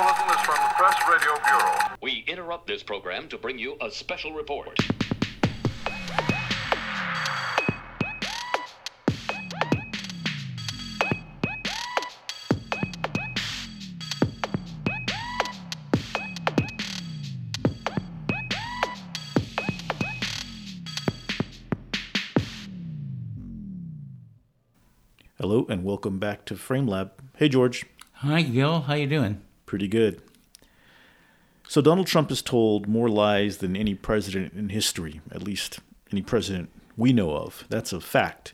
bulletin is from the Press Radio Bureau. We interrupt this program to bring you a special report. Hello and welcome back to FrameLab. Hey George, Hi, Gil. How you doing? Pretty good. So Donald Trump has told more lies than any president in history, at least any president we know of. That's a fact.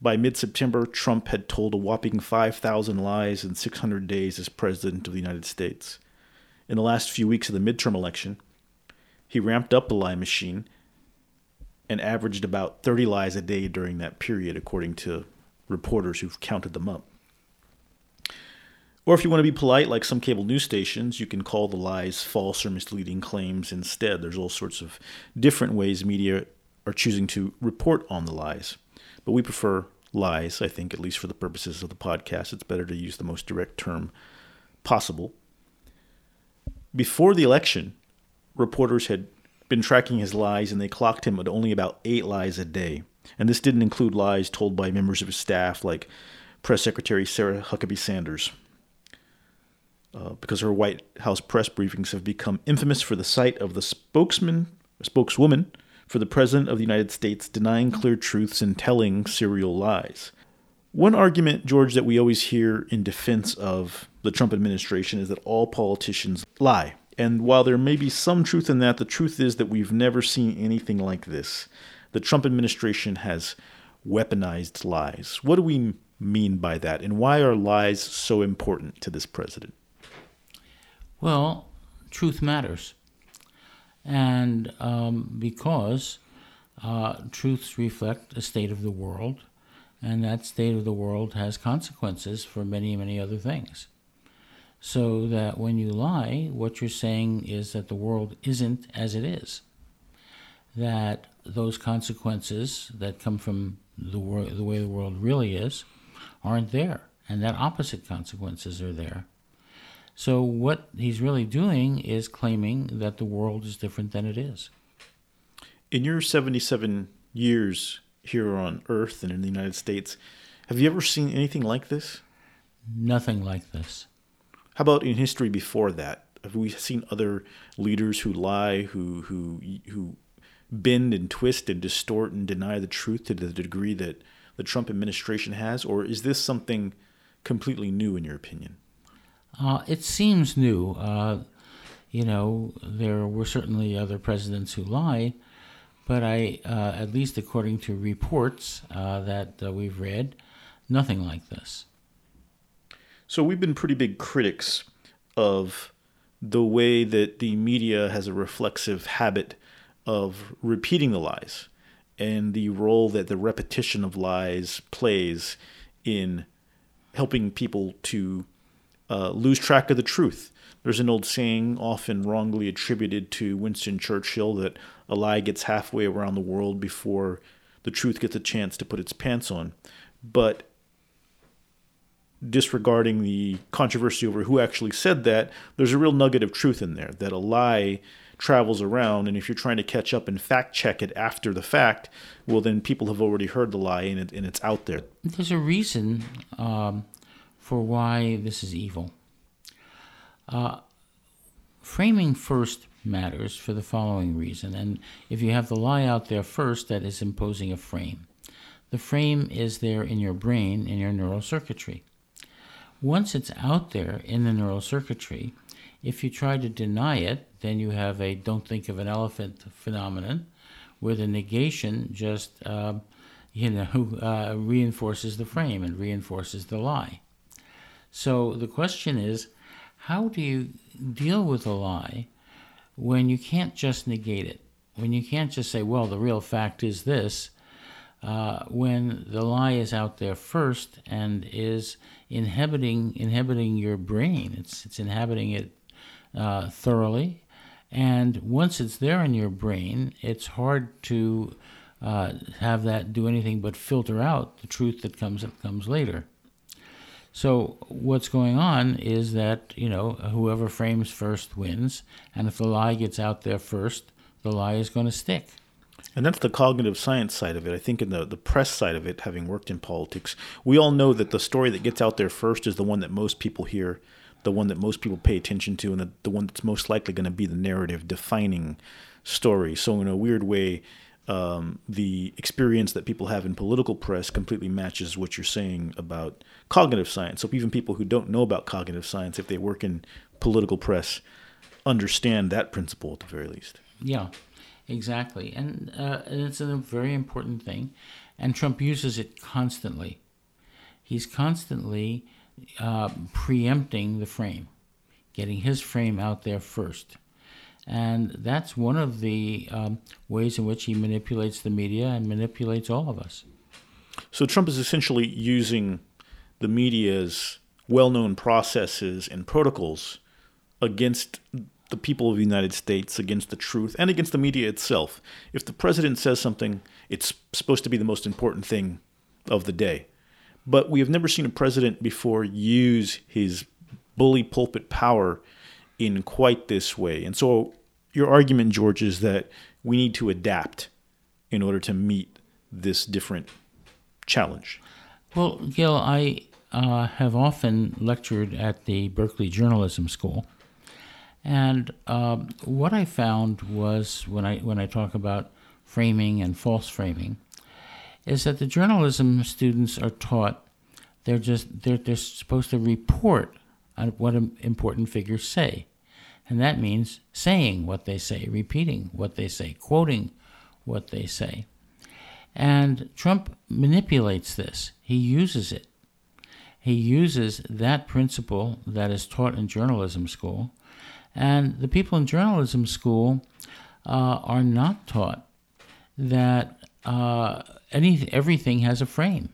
By mid-September, Trump had told a whopping 5,000 lies in 600 days as president of the United States. In the last few weeks of the midterm election, he ramped up the lie machine and averaged about 30 lies a day during that period, according to reporters who've counted them up. Or if you want to be polite, like some cable news stations, you can call the lies false or misleading claims instead. There's all sorts of different ways media are choosing to report on the lies. But we prefer lies, I think, at least for the purposes of the podcast. It's better to use the most direct term possible. Before the election, reporters had been tracking his lies and they clocked him at only about eight lies a day. And this didn't include lies told by members of his staff, like Press Secretary Sarah Huckabee Sanders uh, because her White House press briefings have become infamous for the sight of the spokesman, spokeswoman for the President of the United States denying clear truths and telling serial lies. One argument, George, that we always hear in defense of the Trump administration is that all politicians lie. And while there may be some truth in that, the truth is that we've never seen anything like this. The Trump administration has weaponized lies. What do we mean by that? And why are lies so important to this president? Well, truth matters. And um, because uh, truths reflect a state of the world, and that state of the world has consequences for many, many other things. So that when you lie, what you're saying is that the world isn't as it is. That those consequences that come from the, wor- the way the world really is aren't there, and that opposite consequences are there. So, what he's really doing is claiming that the world is different than it is. In your 77 years here on Earth and in the United States, have you ever seen anything like this? Nothing like this. How about in history before that? Have we seen other leaders who lie, who who who bend and twist and distort and deny the truth to the degree that the Trump administration has, or is this something completely new in your opinion? Uh, it seems new. Uh, you know, there were certainly other presidents who lied, but I, uh, at least according to reports uh, that uh, we've read, nothing like this. So we've been pretty big critics of the way that the media has a reflexive habit of repeating the lies and the role that the repetition of lies plays in helping people to uh, lose track of the truth. There's an old saying, often wrongly attributed to Winston Churchill, that a lie gets halfway around the world before the truth gets a chance to put its pants on. But disregarding the controversy over who actually said that, there's a real nugget of truth in there that a lie travels around, and if you're trying to catch up and fact check it after the fact, well, then people have already heard the lie and, it, and it's out there. There's a reason um, for why this is evil. Uh, framing first matters for the following reason, and if you have the lie out there first, that is imposing a frame. The frame is there in your brain, in your neural circuitry. Once it's out there in the neural circuitry, if you try to deny it, then you have a don't think of an elephant phenomenon where the negation just, uh, you know, uh, reinforces the frame and reinforces the lie. So the question is, how do you deal with a lie when you can't just negate it? When you can't just say, well, the real fact is this, uh, when the lie is out there first and is inhabiting inhabiting your brain. It's it's inhabiting it uh, thoroughly, and once it's there in your brain, it's hard to uh, have that do anything but filter out the truth that comes that comes later. So what's going on is that you know whoever frames first wins, and if the lie gets out there first, the lie is going to stick. And that's the cognitive science side of it. I think in the, the press side of it, having worked in politics, we all know that the story that gets out there first is the one that most people hear, the one that most people pay attention to, and the, the one that's most likely going to be the narrative defining story. So, in a weird way, um, the experience that people have in political press completely matches what you're saying about cognitive science. So, even people who don't know about cognitive science, if they work in political press, understand that principle at the very least. Yeah. Exactly, and, uh, and it's a very important thing, and Trump uses it constantly. He's constantly uh, preempting the frame, getting his frame out there first, and that's one of the um, ways in which he manipulates the media and manipulates all of us. So Trump is essentially using the media's well-known processes and protocols against the people of the United States against the truth and against the media itself. If the president says something, it's supposed to be the most important thing of the day. But we have never seen a president before use his bully pulpit power in quite this way. And so your argument, George, is that we need to adapt in order to meet this different challenge. Well, Gil, I uh, have often lectured at the Berkeley Journalism School and um, what I found was when I when I talk about framing and false framing, is that the journalism students are taught they're just they're they're supposed to report on what important figures say, and that means saying what they say, repeating what they say, quoting what they say. And Trump manipulates this. He uses it. He uses that principle that is taught in journalism school and the people in journalism school uh, are not taught that uh, any everything has a frame.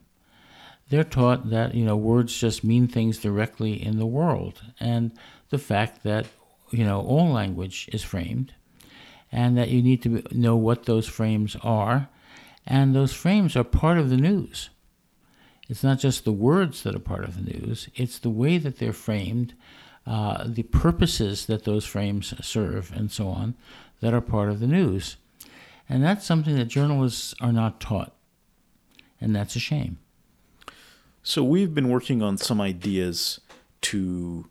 They're taught that you know words just mean things directly in the world, and the fact that you know all language is framed, and that you need to know what those frames are, and those frames are part of the news. It's not just the words that are part of the news; it's the way that they're framed uh, the purposes that those frames serve, and so on, that are part of the news. And that's something that journalists are not taught. And that's a shame. So we've been working on some ideas to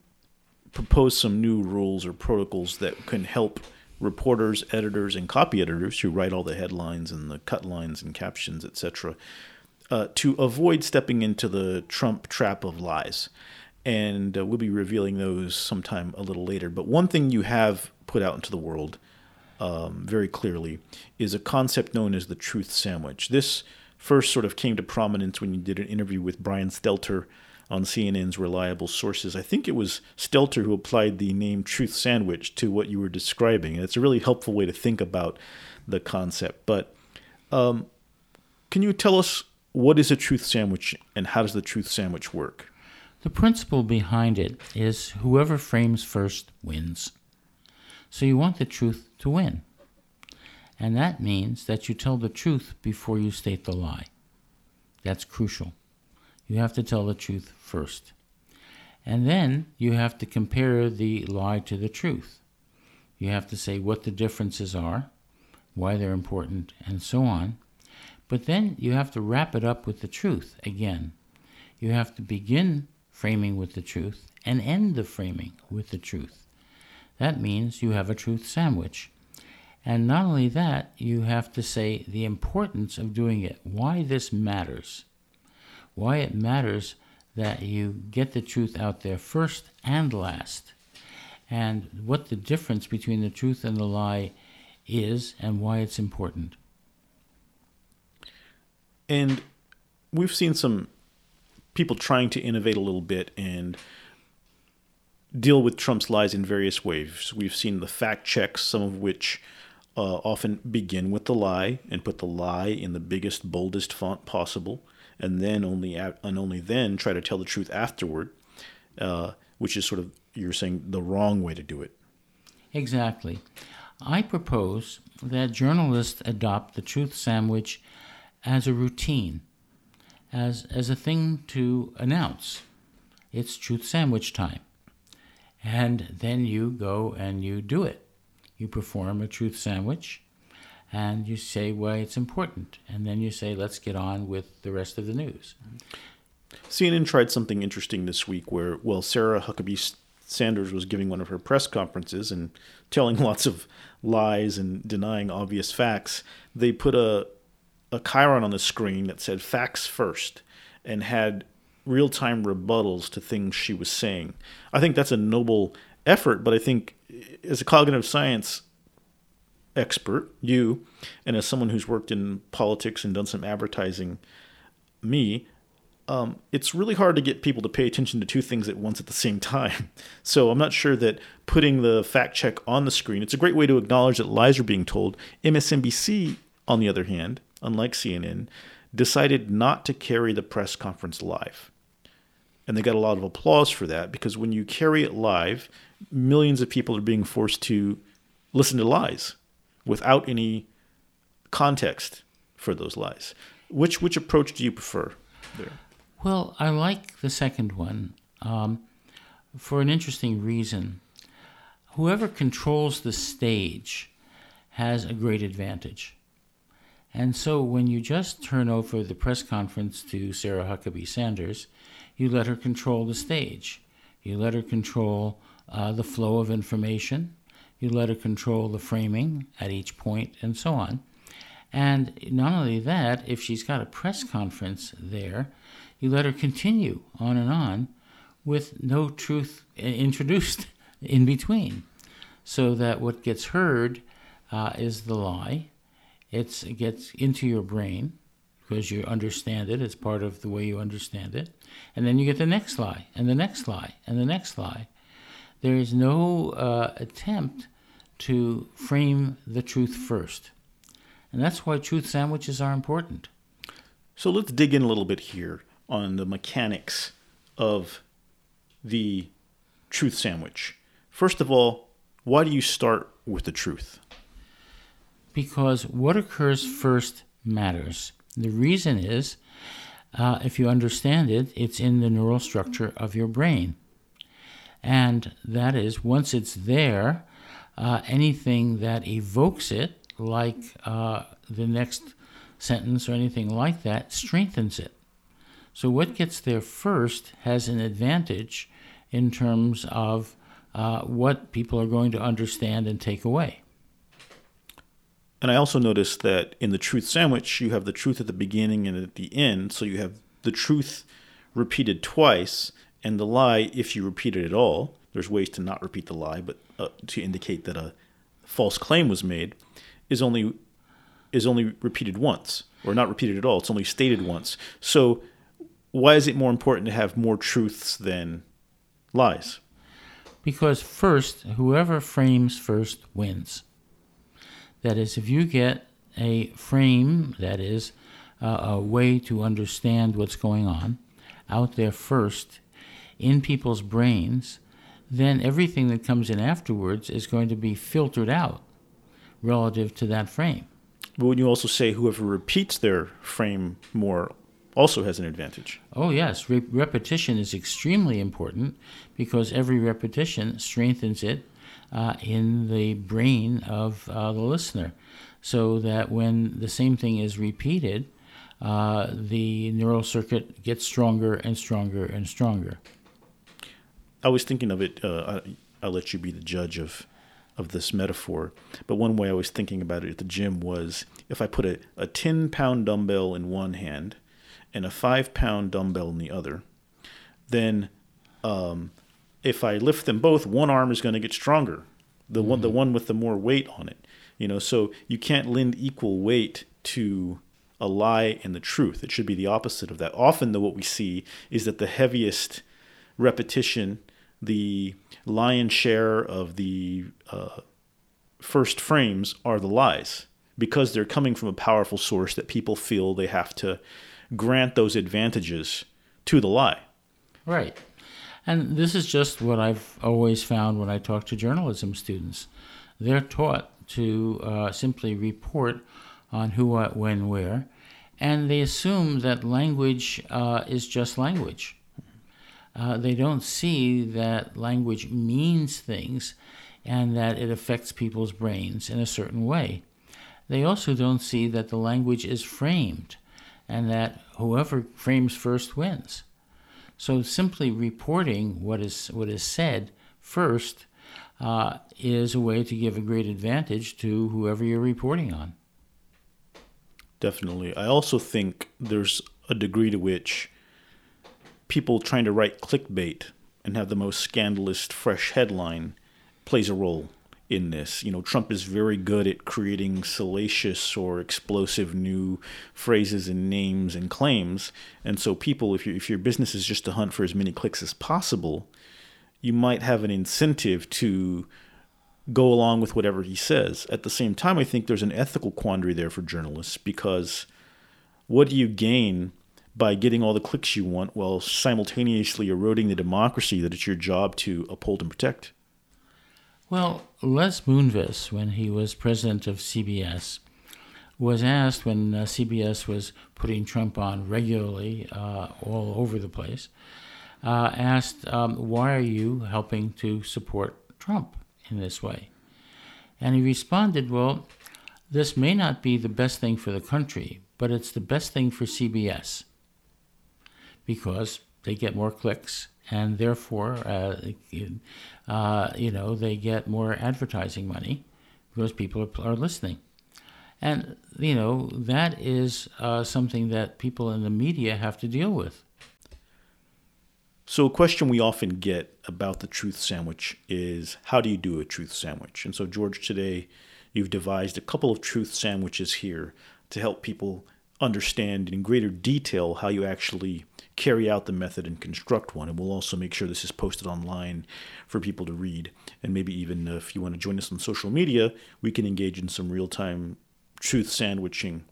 propose some new rules or protocols that can help reporters, editors, and copy editors who write all the headlines and the cut lines and captions, etc., uh, to avoid stepping into the Trump trap of lies and uh, we'll be revealing those sometime a little later. But one thing you have put out into the world um, very clearly is a concept known as the truth sandwich. This first sort of came to prominence when you did an interview with Brian Stelter on CNN's Reliable Sources. I think it was Stelter who applied the name truth sandwich to what you were describing, and it's a really helpful way to think about the concept. But um, can you tell us what is a truth sandwich and how does the truth sandwich work? The principle behind it is whoever frames first wins. So you want the truth to win. And that means that you tell the truth before you state the lie. That's crucial. You have to tell the truth first. And then you have to compare the lie to the truth. You have to say what the differences are, why they're important, and so on. But then you have to wrap it up with the truth again. You have to begin framing with the truth and end the framing with the truth. That means you have a truth sandwich. And not only that, you have to say the importance of doing it, why this matters, why it matters that you get the truth out there first and last, and what the difference between the truth and the lie is and why it's important. And we've seen some people trying to innovate a little bit and deal with Trump's lies in various ways. We've seen the fact checks, some of which uh, often begin with the lie and put the lie in the biggest, boldest font possible, and then only and only then try to tell the truth afterward, uh, which is sort of you're saying the wrong way to do it. Exactly. I propose that journalists adopt the truth sandwich as a routine as, as a thing to announce. it's truth sandwich time. And then you go and you do it. You perform a truth sandwich and you say why it's important. And then you say, let's get on with the rest of the news. CNN tried something interesting this week where, well, Sarah Huckabee Sanders was giving one of her press conferences and telling lots of lies and denying obvious facts. They put a, a chyron on the screen that said facts first and had real time rebuttals to things she was saying. I think that's a noble effort, but I think eh, as a cognitive science expert, you, and as someone who's worked in politics and done some advertising, me, um, it's really hard to get people to pay attention to two things at once at the same time. So I'm not sure that putting the fact check on the screen, it's a great way to acknowledge that lies are being told. MSNBC, on the other hand, unlike CNN, decided not to carry the press conference live. And they got a lot of applause for that because when you carry it live, millions of people are being forced to listen to lies without any context for those lies. Which which approach do you prefer there? Well, I like the second one um, for an interesting reason. Whoever controls the stage has a great advantage. And so when you just turn over the press conference to Sarah Huckabee Sanders, you let her control the stage. You let her control uh, the flow of information. You let her control the framing at each point, and so on. And not only that, if she's got a press conference there, you let her continue on and on with no truth introduced in between. So that what gets heard uh, is the lie. It's, it gets into your brain because you understand it. as part of the way you understand it. And then you get the next lie, and the next lie, and the next lie. There is no uh, attempt to frame the truth first. And that's why truth sandwiches are important. So let's dig in a little bit here on the mechanics of the truth sandwich. First of all, why do you start with the truth? Because what occurs first matters. The reason is, uh, if you understand it, it's in the neural structure of your brain. And that is, once it's there, uh, anything that evokes it, like uh, the next sentence or anything like that, strengthens it. So, what gets there first has an advantage in terms of uh, what people are going to understand and take away. And I also noticed that in the truth sandwich, you have the truth at the beginning and at the end. So you have the truth repeated twice and the lie if you repeat it at all. There's ways to not repeat the lie, but uh, to indicate that a false claim was made is only is only repeated once or not repeated at all. It's only stated once. So why is it more important to have more truths than lies? Because first, whoever frames first wins. That is, if you get a frame, that is, uh, a way to understand what's going on out there first in people's brains, then everything that comes in afterwards is going to be filtered out relative to that frame. But would you also say whoever repeats their frame more also has an advantage. Oh, yes. Re- repetition is extremely important because every repetition strengthens it uh, in the brain of uh, the listener. So that when the same thing is repeated, uh, the neural circuit gets stronger and stronger and stronger. I was thinking of it. Uh, I, will let you be the judge of of this metaphor. But one way I was thinking about it at the gym was if I put a, a 10 pound dumbbell in one hand and a five pound dumbbell in the other, then um, if I lift them both, one arm is going to get stronger. The mm-hmm. one, the one with the more weight on it. You know, so you can't lend equal weight to a lie and the truth. It should be the opposite of that. Often, though, what we see is that the heaviest repetition, the lion's share of the uh, first frames are the lies because they're coming from a powerful source that people feel they have to grant those advantages to the lie. Right. And this is just what I've always found when I talk to journalism students. They're taught to uh, simply report on who, what, when, where, and they assume that language uh, is just language. Uh, they don't see that language means things and that it affects people's brains in a certain way. They also don't see that the language is framed and that whoever frames first wins. So simply reporting what is what is said first uh, is a way to give a great advantage to whoever you're reporting on. Definitely. I also think there's a degree to which people trying to write clickbait and have the most scandalous, fresh headline plays a role in this. You know, Trump is very good at creating salacious or explosive new phrases and names and claims. And so people, if, you, if your business is just to hunt for as many clicks as possible, you might have an incentive to go along with whatever he says. At the same time, I think there's an ethical quandary there for journalists because what do you gain by getting all the clicks you want while simultaneously eroding the democracy that it's your job to uphold and protect? Well, Les Moonves, when he was president of CBS, was asked when uh, CBS was putting Trump on regularly uh, all over the place, uh, asked, um, Why are you helping to support Trump in this way? And he responded, Well, this may not be the best thing for the country, but it's the best thing for CBS because they get more clicks and therefore, uh, uh, you know, they get more advertising money because people are, are listening. And, you know, that is uh, something that people in the media have to deal with. So, a question we often get about the truth sandwich is how do you do a truth sandwich? And so, George, today you've devised a couple of truth sandwiches here to help people understand in greater detail how you actually carry out the method and construct one. And we'll also make sure this is posted online for people to read. And maybe even if you want to join us on social media, we can engage in some real time truth sandwiching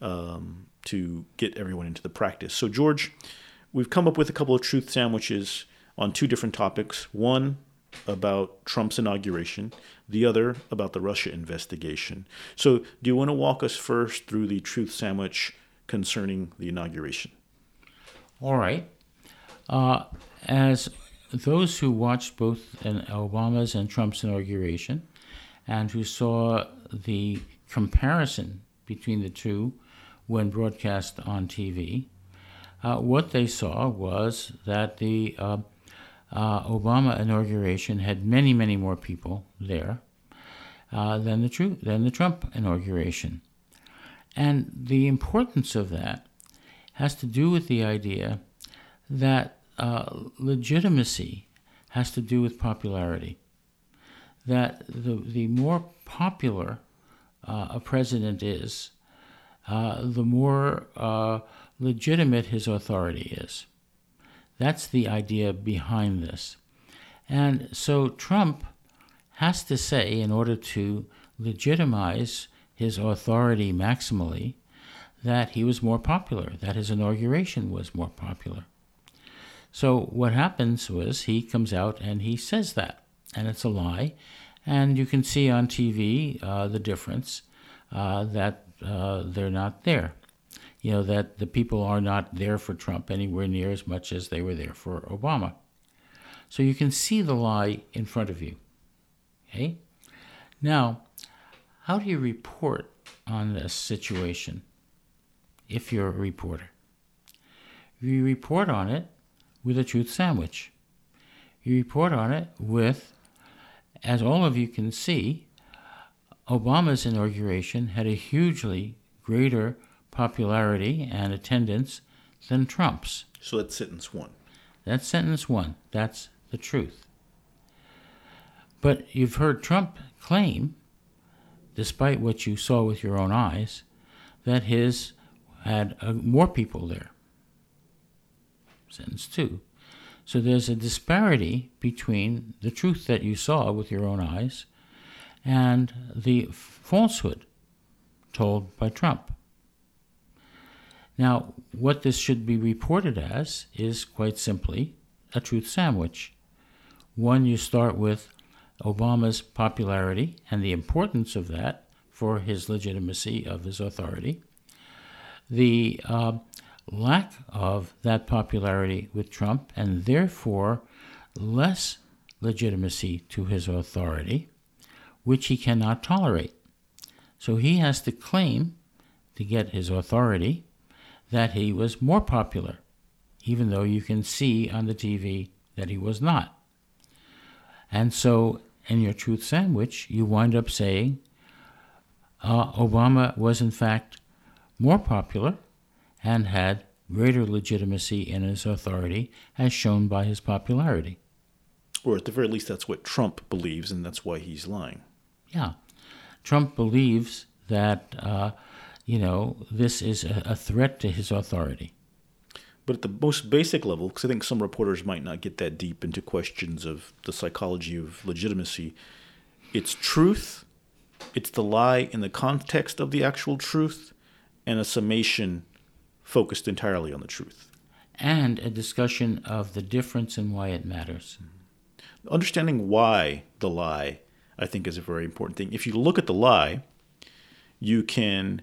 um, to get everyone into the practice. So, George, we've come up with a couple of truth sandwiches on two different topics. One about Trump's inauguration, the other about the Russia investigation. So, do you want to walk us first through the truth sandwich concerning the inauguration? All right. Uh, as those who watched both Obama's and Trump's inauguration and who saw the comparison between the two when broadcast on TV, uh, what they saw was that the uh, uh, Obama inauguration had many, many more people there uh, than the than the Trump inauguration, and the importance of that has to do with the idea that uh, legitimacy has to do with popularity. That the, the more popular uh, a president is, uh, the more uh, legitimate his authority is. That's the idea behind this. And so Trump has to say, in order to legitimize his authority maximally, that he was more popular, that his inauguration was more popular. So what happens was he comes out and he says that, and it's a lie. And you can see on TV uh, the difference uh, that uh, they're not there. You know, that the people are not there for Trump anywhere near as much as they were there for Obama. So you can see the lie in front of you. Okay? Now, how do you report on this situation? if you're a reporter. You report on it with a truth sandwich. You report on it with, as all of you can see, Obama's inauguration had a hugely greater popularity and attendance than Trump's. So that's sentence one. That's sentence one. That's the truth. But you've heard Trump claim, despite what you saw with your own eyes, that his had uh, more people there. Sentence two. So there's a disparity between the truth that you saw with your own eyes and the falsehood told by Trump. Now, what this should be reported as is quite simply a truth sandwich. One, you start with Obama's popularity and the importance of that for his legitimacy of his authority the uh, lack of that popularity with Trump and therefore less legitimacy to his authority, which he cannot tolerate. So he has to claim, to get his authority, that he was more popular, even though you can see on the TV that he was not. And so in your truth sandwich, you wind up saying uh, Obama was in fact more popular and had greater legitimacy in his authority, as shown by his popularity. Or at the very least, that's what Trump believes, and that's why he's lying. Yeah. Trump believes that, uh, you know, this is a, a threat to his authority. But at the most basic level, because I think some reporters might not get that deep into questions of the psychology of legitimacy, it's truth, it's the lie in the context of the actual truth, and a summation focused entirely on the truth. And a discussion of the difference and why it matters. Understanding why the lie, I think, is a very important thing. If you look at the lie, you can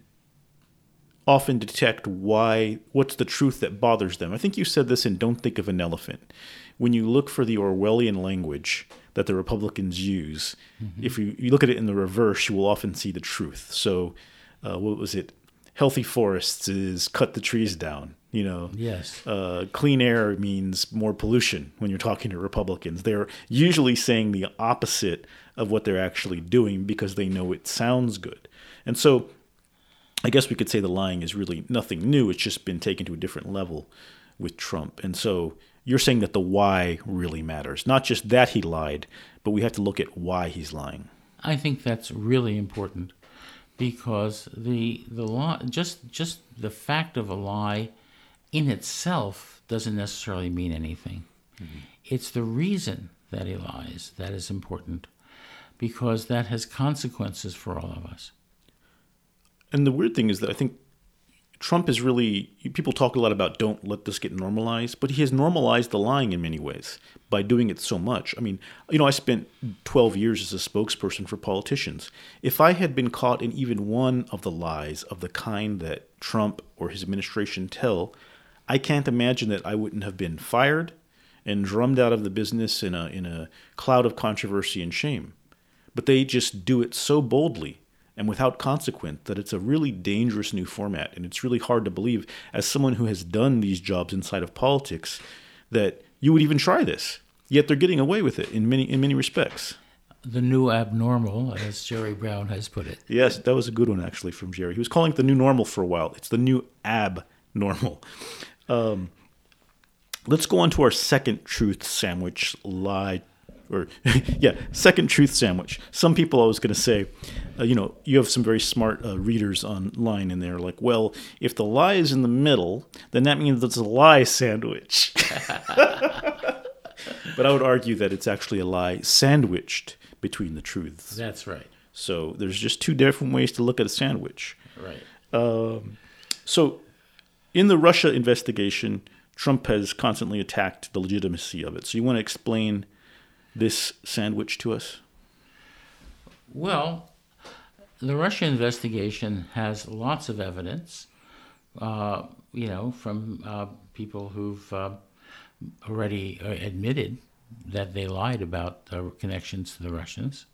often detect why what's the truth that bothers them. I think you said this in Don't Think of an Elephant. When you look for the Orwellian language that the Republicans use, mm-hmm. if you, you look at it in the reverse, you will often see the truth. So, uh, what was it? healthy forests is cut the trees down. You know, yes. Uh, clean air means more pollution when you're talking to Republicans. They're usually saying the opposite of what they're actually doing because they know it sounds good. And so, I guess we could say the lying is really nothing new. It's just been taken to a different level with Trump. And so, you're saying that the why really matters, not just that he lied, but we have to look at why he's lying. I think that's really important because the the law just just the fact of a lie in itself doesn't necessarily mean anything. Mm-hmm. It's the reason that he lies that is important because that has consequences for all of us. And the weird thing is that I think Trump is really, people talk a lot about don't let this get normalized, but he has normalized the lying in many ways by doing it so much. I mean, you know, I spent 12 years as a spokesperson for politicians. If I had been caught in even one of the lies of the kind that Trump or his administration tell, I can't imagine that I wouldn't have been fired and drummed out of the business in a, in a cloud of controversy and shame. But they just do it so boldly and without consequence that it's a really dangerous new format. And it's really hard to believe, as someone who has done these jobs inside of politics, that you would even try this. Yet they're getting away with it in many in many respects. The new abnormal, as Jerry Brown has put it. Yes, that was a good one actually from Jerry. He was calling it the new normal for a while. It's the new abnormal. Um, let's go on to our second truth sandwich lie or yeah, second truth sandwich. Some people I was going to say, uh, you know, you have some very smart uh, readers online and they're like, well, if the lie is in the middle, then that means it's a lie sandwich. but I would argue that it's actually a lie sandwiched between the truths. That's right. So there's just two different ways to look at a sandwich. Right. Um, so in the Russia investigation, Trump has constantly attacked the legitimacy of it. So you want to explain this sandwich to us? Well, the Russia investigation has lots of evidence, uh, you know, from uh, people who've uh, already uh, admitted that they lied about their connections to the Russians,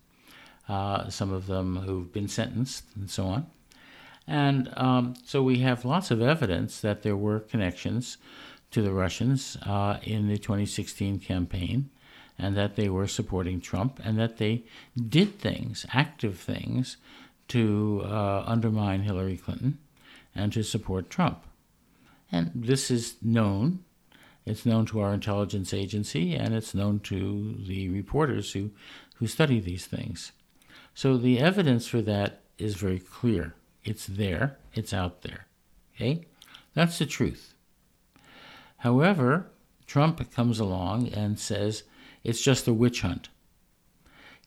uh, some of them who've been sentenced, and so on. And um, so we have lots of evidence that there were connections to the Russians uh, in the 2016 campaign and that they were supporting Trump and that they did things, active things, to uh, undermine Hillary Clinton and to support Trump. And this is known. It's known to our intelligence agency and it's known to the reporters who, who study these things. So the evidence for that is very clear. It's there, it's out there. Okay? That's the truth. However, Trump comes along and says, it's just a witch hunt.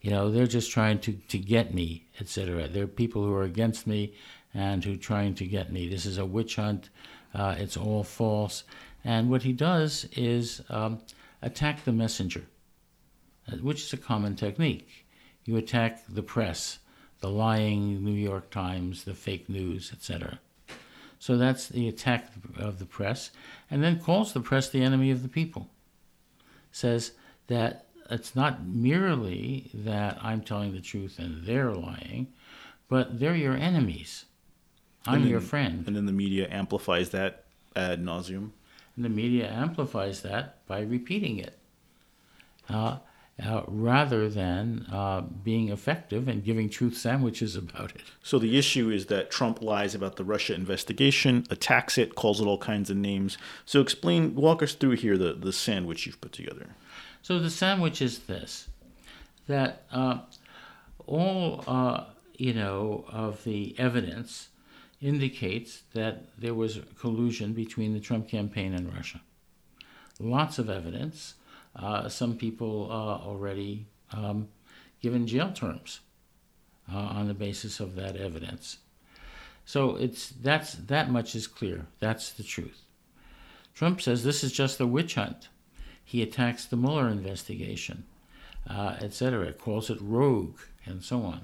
You know, they're just trying to, to get me, etc. There are people who are against me and who are trying to get me. This is a witch hunt. Uh, it's all false. And what he does is um, attack the messenger, uh, which is a common technique. You attack the press, the lying New York Times, the fake news, etc. So that's the attack of the press, and then calls the press the enemy of the people. Says that it's not merely that I'm telling the truth and they're lying, but they're your enemies. I'm And your friend. And then the media amplifies that ad nauseum. And the media amplifies that by repeating it. Uh, uh, rather than uh, being effective and giving truth sandwiches about it. So the issue is that Trump lies about the Russia investigation, attacks it, calls it all kinds of names. So explain, walk us through here the, the sandwich you've put together. So the sandwich is this: that uh, all uh, you know of the evidence indicates that there was collusion between the Trump campaign and Russia. Lots of evidence. Uh, some people already um, given jail terms uh, on the basis of that evidence. So it's that's that much is clear. That's the truth. Trump says this is just a witch hunt. He attacks the Mueller investigation, uh, etc. Calls it rogue and so on.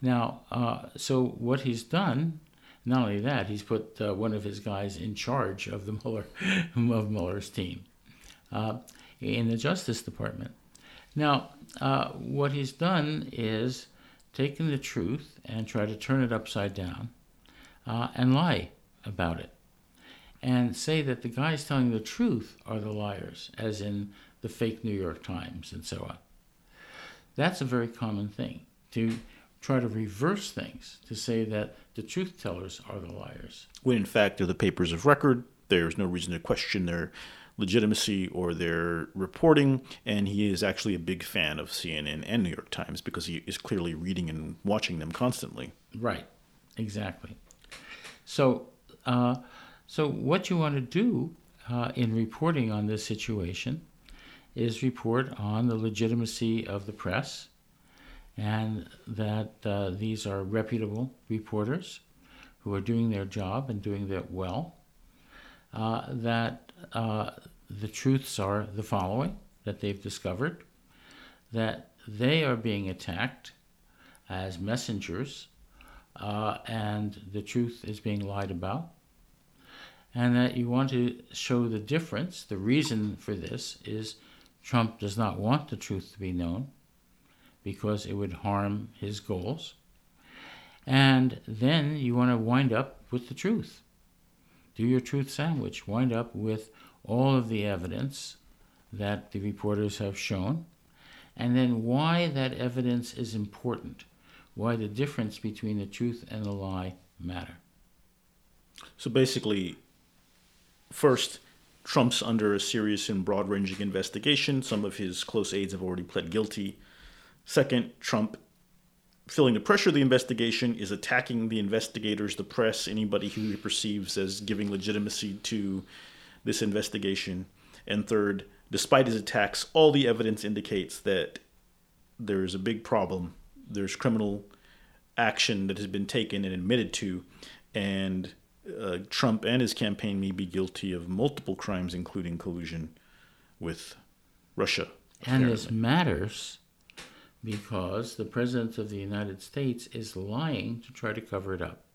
Now, uh, so what he's done, not only that, he's put uh, one of his guys in charge of the Mueller of Mueller's team uh, in the Justice Department. Now, uh, what he's done is taken the truth and tried to turn it upside down uh, and lie about it and say that the guys telling the truth are the liars, as in the fake New York Times and so on. That's a very common thing to try to reverse things, to say that the truth tellers are the liars. When in fact they're the papers of record, there's no reason to question their legitimacy or their reporting, and he is actually a big fan of CNN and New York Times because he is clearly reading and watching them constantly. Right, exactly. So, uh, so what you want to do uh, in reporting on this situation is report on the legitimacy of the press, and that uh, these are reputable reporters who are doing their job and doing it well. Uh, that uh, the truths are the following that they've discovered, that they are being attacked as messengers uh, and the truth is being lied about, and that you want to show the difference. The reason for this is Trump does not want the truth to be known because it would harm his goals. And then you want to wind up with the truth. Do your truth sandwich. Wind up with all of the evidence that the reporters have shown, and then why that evidence is important why the difference between the truth and the lie matter. So basically, first, Trump's under a serious and broad ranging investigation. Some of his close aides have already pled guilty. Second, Trump, feeling the pressure of the investigation, is attacking the investigators, the press, anybody who he perceives as giving legitimacy to this investigation. And third, despite his attacks, all the evidence indicates that there is a big problem. There's criminal action that has been taken and admitted to, and uh, Trump and his campaign may be guilty of multiple crimes, including collusion with Russia. And this matters because the President of the United States is lying to try to cover it up.